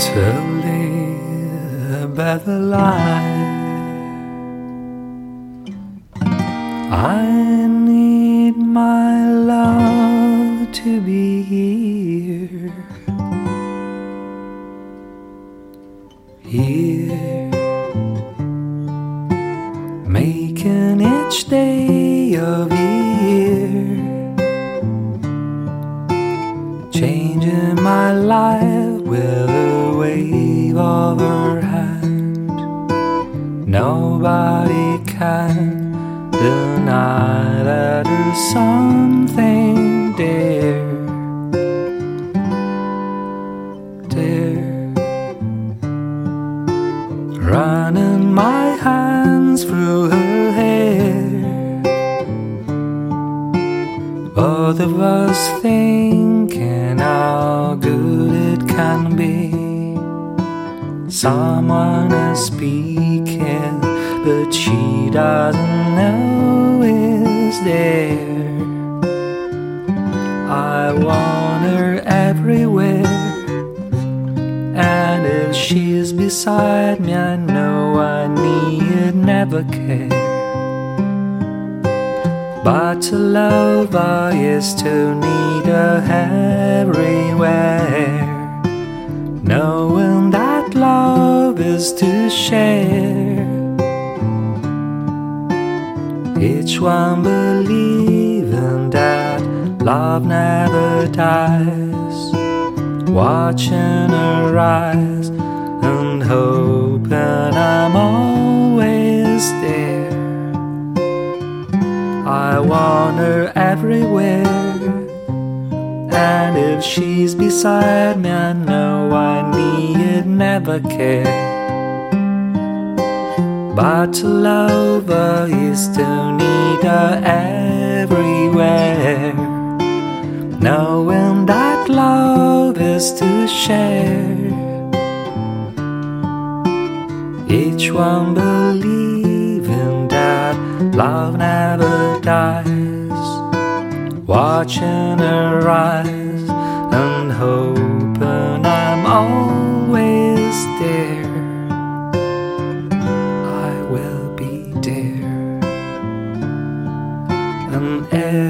to live a better life. I need my love to be here, here, making each day of year, changing my life Nobody can deny that there's something dear, there. Running my hands through her hair, both of us thinking Someone is speaking, but she doesn't know is there. I want her everywhere, and if she's beside me, I know I need never care. But to love her is to need her everywhere. Is to share. Each one believing that love never dies. Watching her rise and hoping I'm always there. I want her everywhere. And if she's beside me, I know I need never care. But to love is to need her everywhere. Knowing that love is to share. Each one believing that love never dies. Watching her rise and hoping and everywhere,